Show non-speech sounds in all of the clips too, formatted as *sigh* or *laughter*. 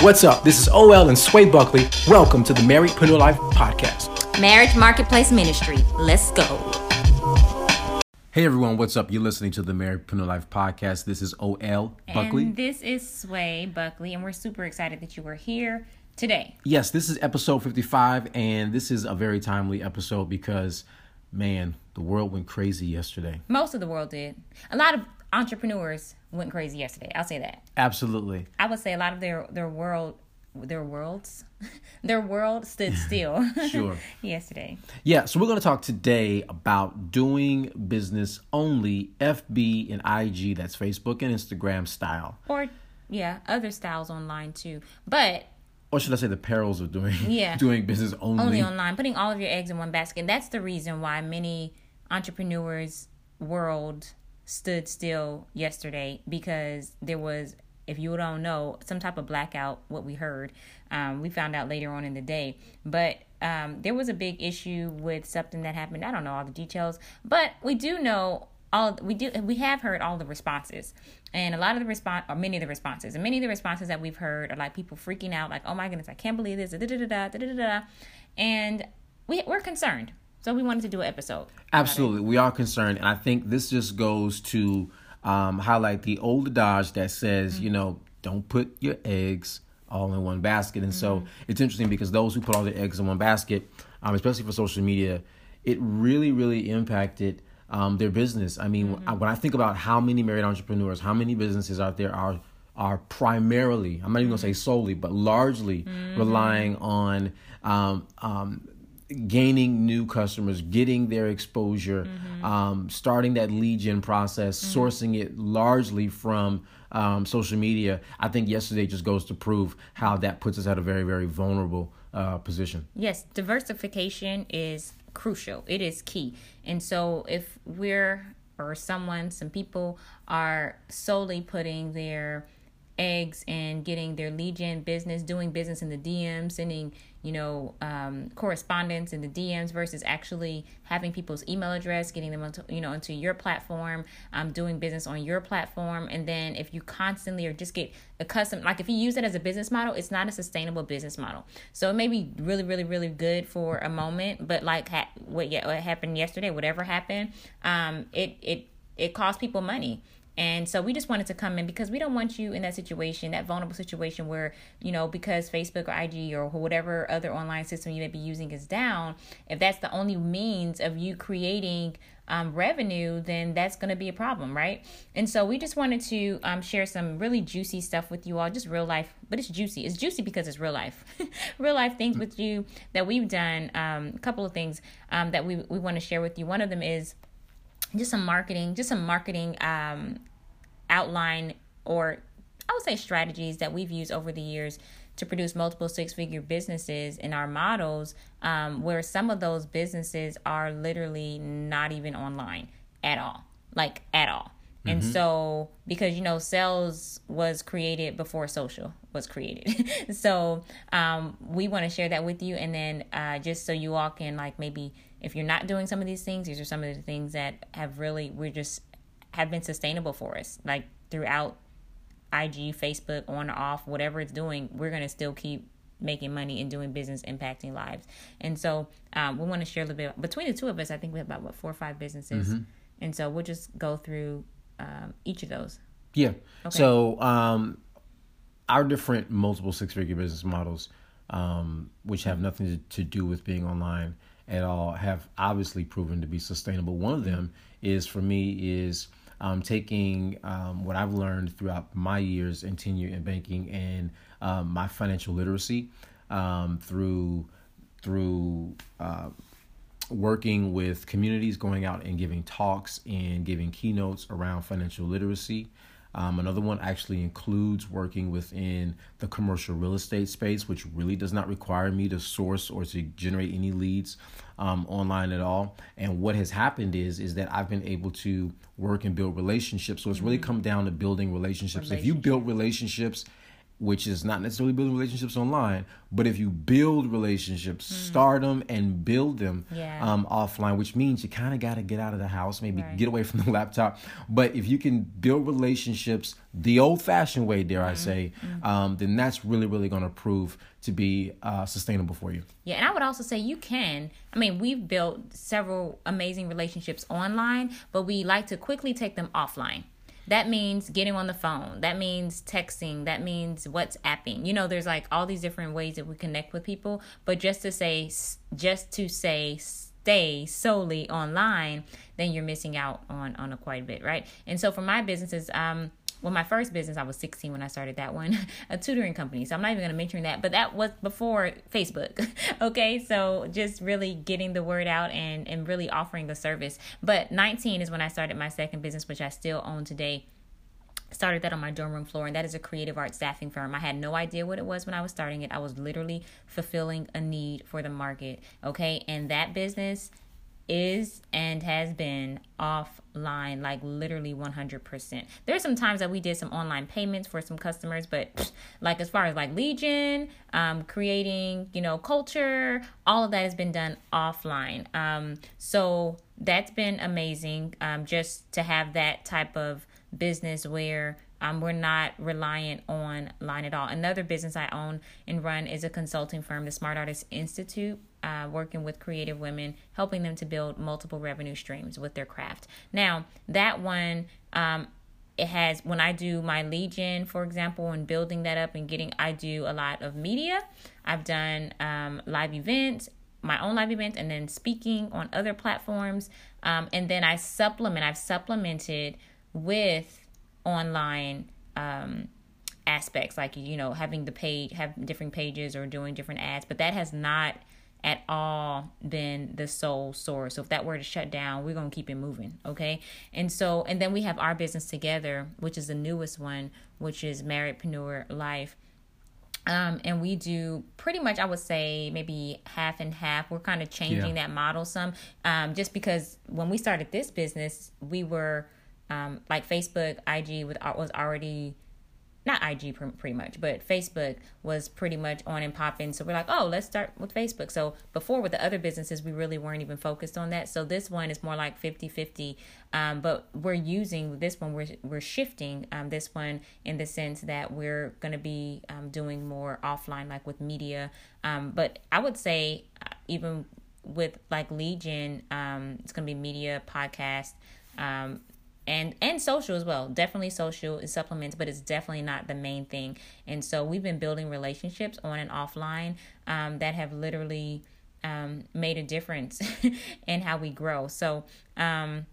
What's up? This is OL and Sway Buckley. Welcome to the Marriedpreneur Life Podcast. Marriage Marketplace Ministry. Let's go. Hey everyone, what's up? You're listening to the Marriedpreneur Life Podcast. This is OL Buckley. And this is Sway Buckley, and we're super excited that you are here today. Yes, this is episode 55, and this is a very timely episode because, man, the world went crazy yesterday. Most of the world did. A lot of entrepreneurs went crazy yesterday. I'll say that. Absolutely. I would say a lot of their their world their worlds *laughs* their world stood *laughs* still sure *laughs* yesterday yeah so we're going to talk today about doing business only fb and ig that's facebook and instagram style or yeah other styles online too but or should I say the perils of doing yeah doing business only only online, putting all of your eggs in one basket. That's the reason why many entrepreneurs world stood still yesterday because there was if you don't know some type of blackout what we heard um, we found out later on in the day. But um, there was a big issue with something that happened. I don't know all the details but we do know all we do we have heard all the responses. And a lot of the response or many of the responses. And many of the responses that we've heard are like people freaking out like oh my goodness i can't believe this. Da, da, da, da, da, da, da. and we, we're concerned so we wanted to do an episode. Absolutely, we are concerned, and I think this just goes to um, highlight the old adage that says, mm-hmm. you know, don't put your eggs all in one basket. And mm-hmm. so it's interesting because those who put all their eggs in one basket, um, especially for social media, it really, really impacted um, their business. I mean, mm-hmm. when I think about how many married entrepreneurs, how many businesses out there are are primarily, I'm not even gonna say solely, but largely mm-hmm. relying on um, um, gaining new customers, getting their exposure, mm-hmm. um, starting that lead gen process, mm-hmm. sourcing it largely from um, social media. I think yesterday just goes to prove how that puts us at a very, very vulnerable uh, position. Yes, diversification is crucial, it is key. And so if we're or someone, some people are solely putting their eggs and getting their lead gen business, doing business in the DMs, sending you know, um, correspondence in the DMs versus actually having people's email address, getting them onto, you know, into your platform, um, doing business on your platform. And then if you constantly or just get accustomed, like if you use it as a business model, it's not a sustainable business model. So it may be really, really, really good for a moment, but like ha- what, yeah, what happened yesterday, whatever happened, um, it, it, it cost people money. And so we just wanted to come in because we don't want you in that situation, that vulnerable situation where, you know, because Facebook or IG or whatever other online system you may be using is down, if that's the only means of you creating um, revenue, then that's going to be a problem, right? And so we just wanted to um, share some really juicy stuff with you all, just real life, but it's juicy. It's juicy because it's real life, *laughs* real life things with you that we've done. Um, a couple of things um, that we we want to share with you. One of them is just some marketing, just some marketing um, outline or I would say strategies that we've used over the years to produce multiple six figure businesses in our models, um, where some of those businesses are literally not even online at all, like at all. Mm-hmm. And so, because you know, sales was created before social was created. *laughs* so, um, we want to share that with you. And then, uh, just so you all can, like, maybe if you're not doing some of these things, these are some of the things that have really, we're just have been sustainable for us. Like, throughout IG, Facebook, on or off, whatever it's doing, we're going to still keep making money and doing business, impacting lives. And so um, we want to share a little bit between the two of us. I think we have about what four or five businesses, mm-hmm. and so we'll just go through um, each of those. Yeah. Okay. So um, our different multiple six-figure business models, um, which have nothing to, to do with being online at all, have obviously proven to be sustainable. One of them is for me is um, taking um, what I've learned throughout my years and tenure in banking and um, my financial literacy um, through through uh, working with communities, going out and giving talks and giving keynotes around financial literacy. Um, another one actually includes working within the commercial real estate space, which really does not require me to source or to generate any leads um, online at all. And what has happened is is that I've been able to work and build relationships. So it's really come down to building relationships. If you build relationships which is not necessarily building relationships online, but if you build relationships, mm. start them and build them yeah. um, offline, which means you kind of got to get out of the house, maybe right. get away from the *laughs* laptop. But if you can build relationships the old fashioned way, dare mm-hmm. I say, mm-hmm. um, then that's really, really going to prove to be uh, sustainable for you. Yeah, and I would also say you can. I mean, we've built several amazing relationships online, but we like to quickly take them offline that means getting on the phone. That means texting. That means WhatsApping. You know, there's like all these different ways that we connect with people. But just to say, just to say, stay solely online, then you're missing out on on a quite a bit, right? And so for my businesses, um, well, my first business, I was 16 when I started that one, *laughs* a tutoring company. So I'm not even going to mention that, but that was before Facebook. *laughs* okay, so just really getting the word out and and really offering the service. But 19 is when I started my second business, which I still own today started that on my dorm room floor and that is a creative art staffing firm i had no idea what it was when i was starting it i was literally fulfilling a need for the market okay and that business is and has been offline like literally 100% there's some times that we did some online payments for some customers but like as far as like lead gen um, creating you know culture all of that has been done offline. Um, so that's been amazing um, just to have that type of business where um, we're not reliant on line at all. Another business I own and run is a consulting firm, the Smart Artist Institute uh, working with creative women, helping them to build multiple revenue streams with their craft. Now, that one, um, it has when I do my lead gen, for example, and building that up and getting, I do a lot of media. I've done um, live events, my own live events, and then speaking on other platforms. Um, and then I supplement, I've supplemented with online um, aspects, like, you know, having the page, have different pages or doing different ads, but that has not at all been the sole source. So if that were to shut down, we're going to keep it moving, okay? And so and then we have our business together, which is the newest one, which is Marriedpreneur Life. Um, and we do pretty much, I would say, maybe half and half. We're kind of changing yeah. that model some, um, just because when we started this business, we were um, like Facebook, IG with, was already not IG pretty much, but Facebook was pretty much on and popping. So we're like, oh, let's start with Facebook. So before with the other businesses, we really weren't even focused on that. So this one is more like 50 50. Um, but we're using this one, we're, we're shifting um, this one in the sense that we're going to be um, doing more offline, like with media. Um, but I would say, uh, even with like lead gen, um, it's going to be media, podcast. And and social as well. Definitely social is supplements but it's definitely not the main thing. And so we've been building relationships on and offline um, that have literally um, made a difference *laughs* in how we grow. So um,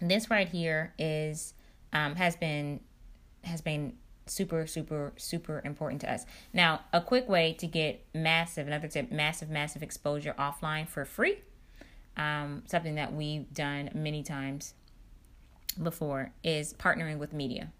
this right here is um, has been has been super super super important to us. Now a quick way to get massive another tip massive massive exposure offline for free um, something that we've done many times before is partnering with media.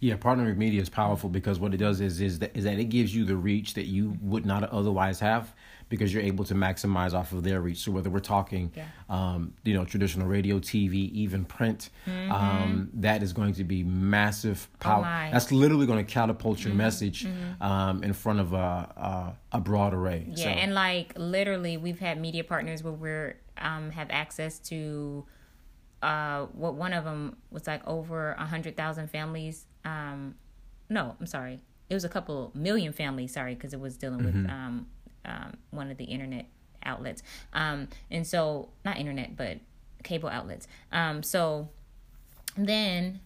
Yeah, partnering with media is powerful because what it does is is that is that it gives you the reach that you would not otherwise have because you're able to maximize off of their reach. So whether we're talking, yeah. um, you know, traditional radio, TV, even print, mm-hmm. um, that is going to be massive power. Oh That's literally going to catapult your mm-hmm. message mm-hmm. Um, in front of a, a, a broad array. Yeah, so. and like literally, we've had media partners where we're um, have access to uh, what one of them was like over a hundred thousand families. Um, no, I'm sorry, it was a couple million families. Sorry, because it was dealing mm-hmm. with um, um, one of the internet outlets. Um, and so not internet, but cable outlets. Um, so then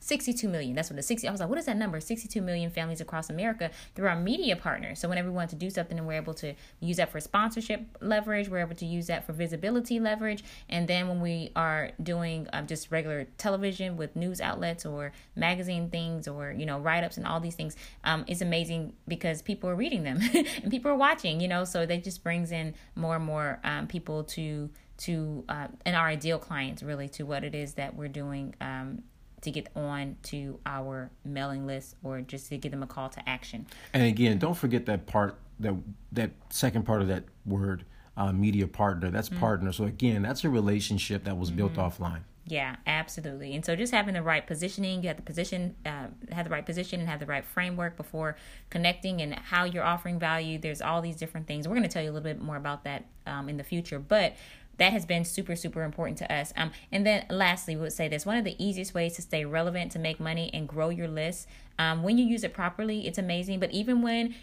62 million. That's what the 60. I was like, what is that number? 62 million families across America through our media partners. So whenever we want to do something, and we're able to use that for sponsorship leverage, we're able to use that for visibility leverage, and then when we are doing um, just regular television with news outlets or magazine things or you know write ups and all these things, um, it's amazing because people are reading them *laughs* and people are watching. You know, so that just brings in more and more um, people to to uh, and our ideal clients really to what it is that we're doing um, to get on to our mailing list or just to give them a call to action. And again, don't forget that part that that second part of that word uh, media partner. That's mm-hmm. partner. So again, that's a relationship that was mm-hmm. built offline. Yeah, absolutely. And so just having the right positioning, you have the position, uh, have the right position and have the right framework before connecting and how you're offering value. There's all these different things. We're going to tell you a little bit more about that um, in the future, but that has been super super important to us. Um, and then lastly we would say this one of the easiest ways to stay relevant to make money and grow your list um, when you use it properly it's amazing but even when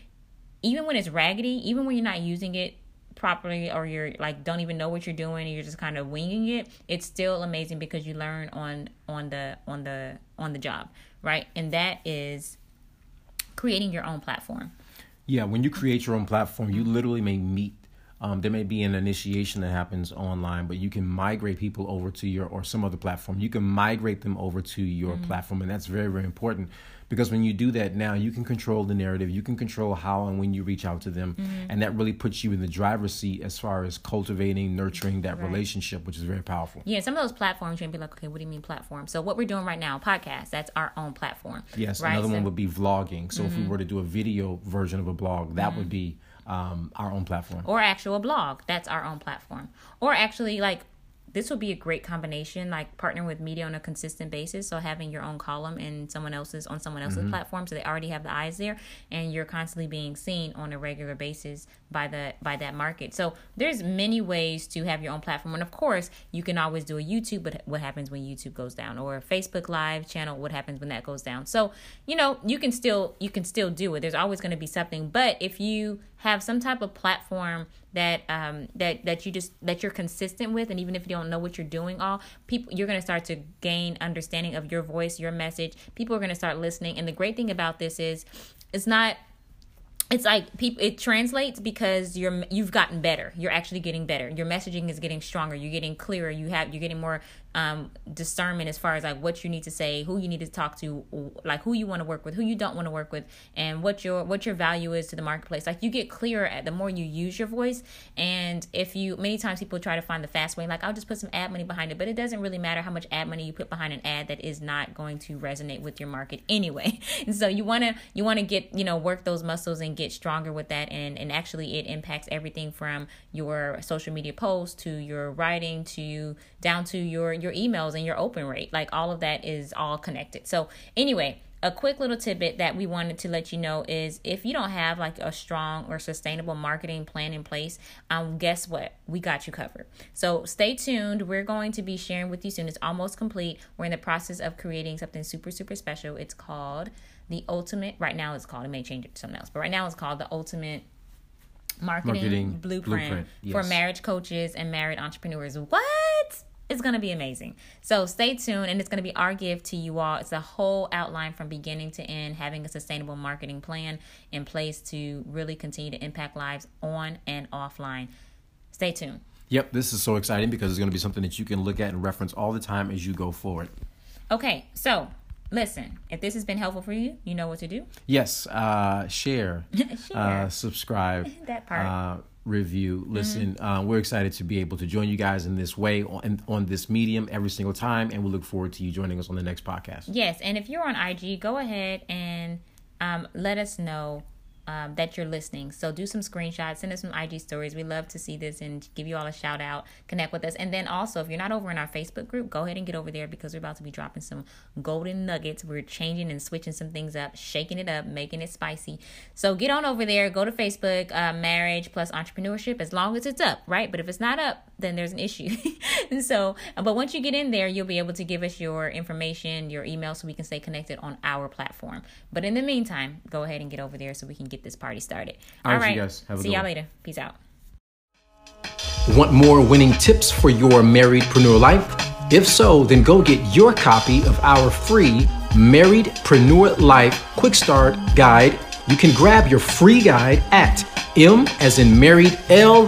even when it's raggedy even when you're not using it properly or you're like don't even know what you're doing and you're just kind of winging it it's still amazing because you learn on on the on the on the job right? And that is creating your own platform. Yeah when you create your own platform you literally may meet um, there may be an initiation that happens online, but you can migrate people over to your or some other platform. You can migrate them over to your mm-hmm. platform, and that's very, very important because when you do that now you can control the narrative you can control how and when you reach out to them mm-hmm. and that really puts you in the driver's seat as far as cultivating nurturing that right. relationship which is very powerful yeah some of those platforms you're gonna be like okay what do you mean platform so what we're doing right now podcast that's our own platform yes right? another so, one would be vlogging so mm-hmm. if we mm-hmm. were to do a video version of a blog that mm-hmm. would be um, our own platform or actual blog that's our own platform or actually like this will be a great combination, like partnering with media on a consistent basis. So having your own column and someone else's on someone else's mm-hmm. platform, so they already have the eyes there, and you're constantly being seen on a regular basis by the by that market. So there's many ways to have your own platform, and of course you can always do a YouTube. But what happens when YouTube goes down, or a Facebook Live channel? What happens when that goes down? So you know you can still you can still do it. There's always going to be something, but if you have some type of platform that um, that that you just that you're consistent with, and even if you don't know what you're doing, all people you're going to start to gain understanding of your voice, your message. People are going to start listening, and the great thing about this is, it's not it's like people it translates because you're you've gotten better. You're actually getting better. Your messaging is getting stronger. You're getting clearer. You have you're getting more um, discernment as far as like what you need to say, who you need to talk to, like who you want to work with, who you don't want to work with, and what your what your value is to the marketplace. Like you get clearer at the more you use your voice. And if you many times people try to find the fast way, like I'll just put some ad money behind it, but it doesn't really matter how much ad money you put behind an ad that is not going to resonate with your market *laughs* anyway. And so you wanna you wanna get you know work those muscles and get stronger with that, and and actually it impacts everything from your social media posts to your writing to down to your your emails and your open rate. Like all of that is all connected. So anyway, a quick little tidbit that we wanted to let you know is if you don't have like a strong or sustainable marketing plan in place, um, guess what? We got you covered. So stay tuned. We're going to be sharing with you soon. It's almost complete. We're in the process of creating something super, super special. It's called the ultimate. Right now, it's called. It may change it to something else, but right now it's called the ultimate marketing, marketing blueprint, blueprint yes. for marriage coaches and married entrepreneurs. What? It's going to be amazing. So stay tuned, and it's going to be our gift to you all. It's a whole outline from beginning to end, having a sustainable marketing plan in place to really continue to impact lives on and offline. Stay tuned. Yep, this is so exciting because it's going to be something that you can look at and reference all the time as you go forward. Okay, so listen, if this has been helpful for you, you know what to do. Yes, uh, share, *laughs* share. Uh, subscribe. *laughs* that part. Uh, review. Listen, mm-hmm. uh, we're excited to be able to join you guys in this way on, on this medium every single time, and we look forward to you joining us on the next podcast. Yes, and if you're on IG, go ahead and um, let us know um, that you're listening. So do some screenshots, send us some IG stories. We love to see this and give you all a shout out, connect with us. And then also, if you're not over in our Facebook group, go ahead and get over there because we're about to be dropping some golden nuggets. We're changing and switching some things up, shaking it up, making it spicy. So get on over there, go to Facebook, uh, Marriage Plus Entrepreneurship, as long as it's up, right? But if it's not up, then there's an issue. *laughs* and so, but once you get in there, you'll be able to give us your information, your email, so we can stay connected on our platform. But in the meantime, go ahead and get over there so we can get this party started. All, All right, guys. See y'all later. Peace out. Want more winning tips for your marriedpreneur life? If so, then go get your copy of our free Marriedpreneur Life Quick Start Guide. You can grab your free guide at M as in married, L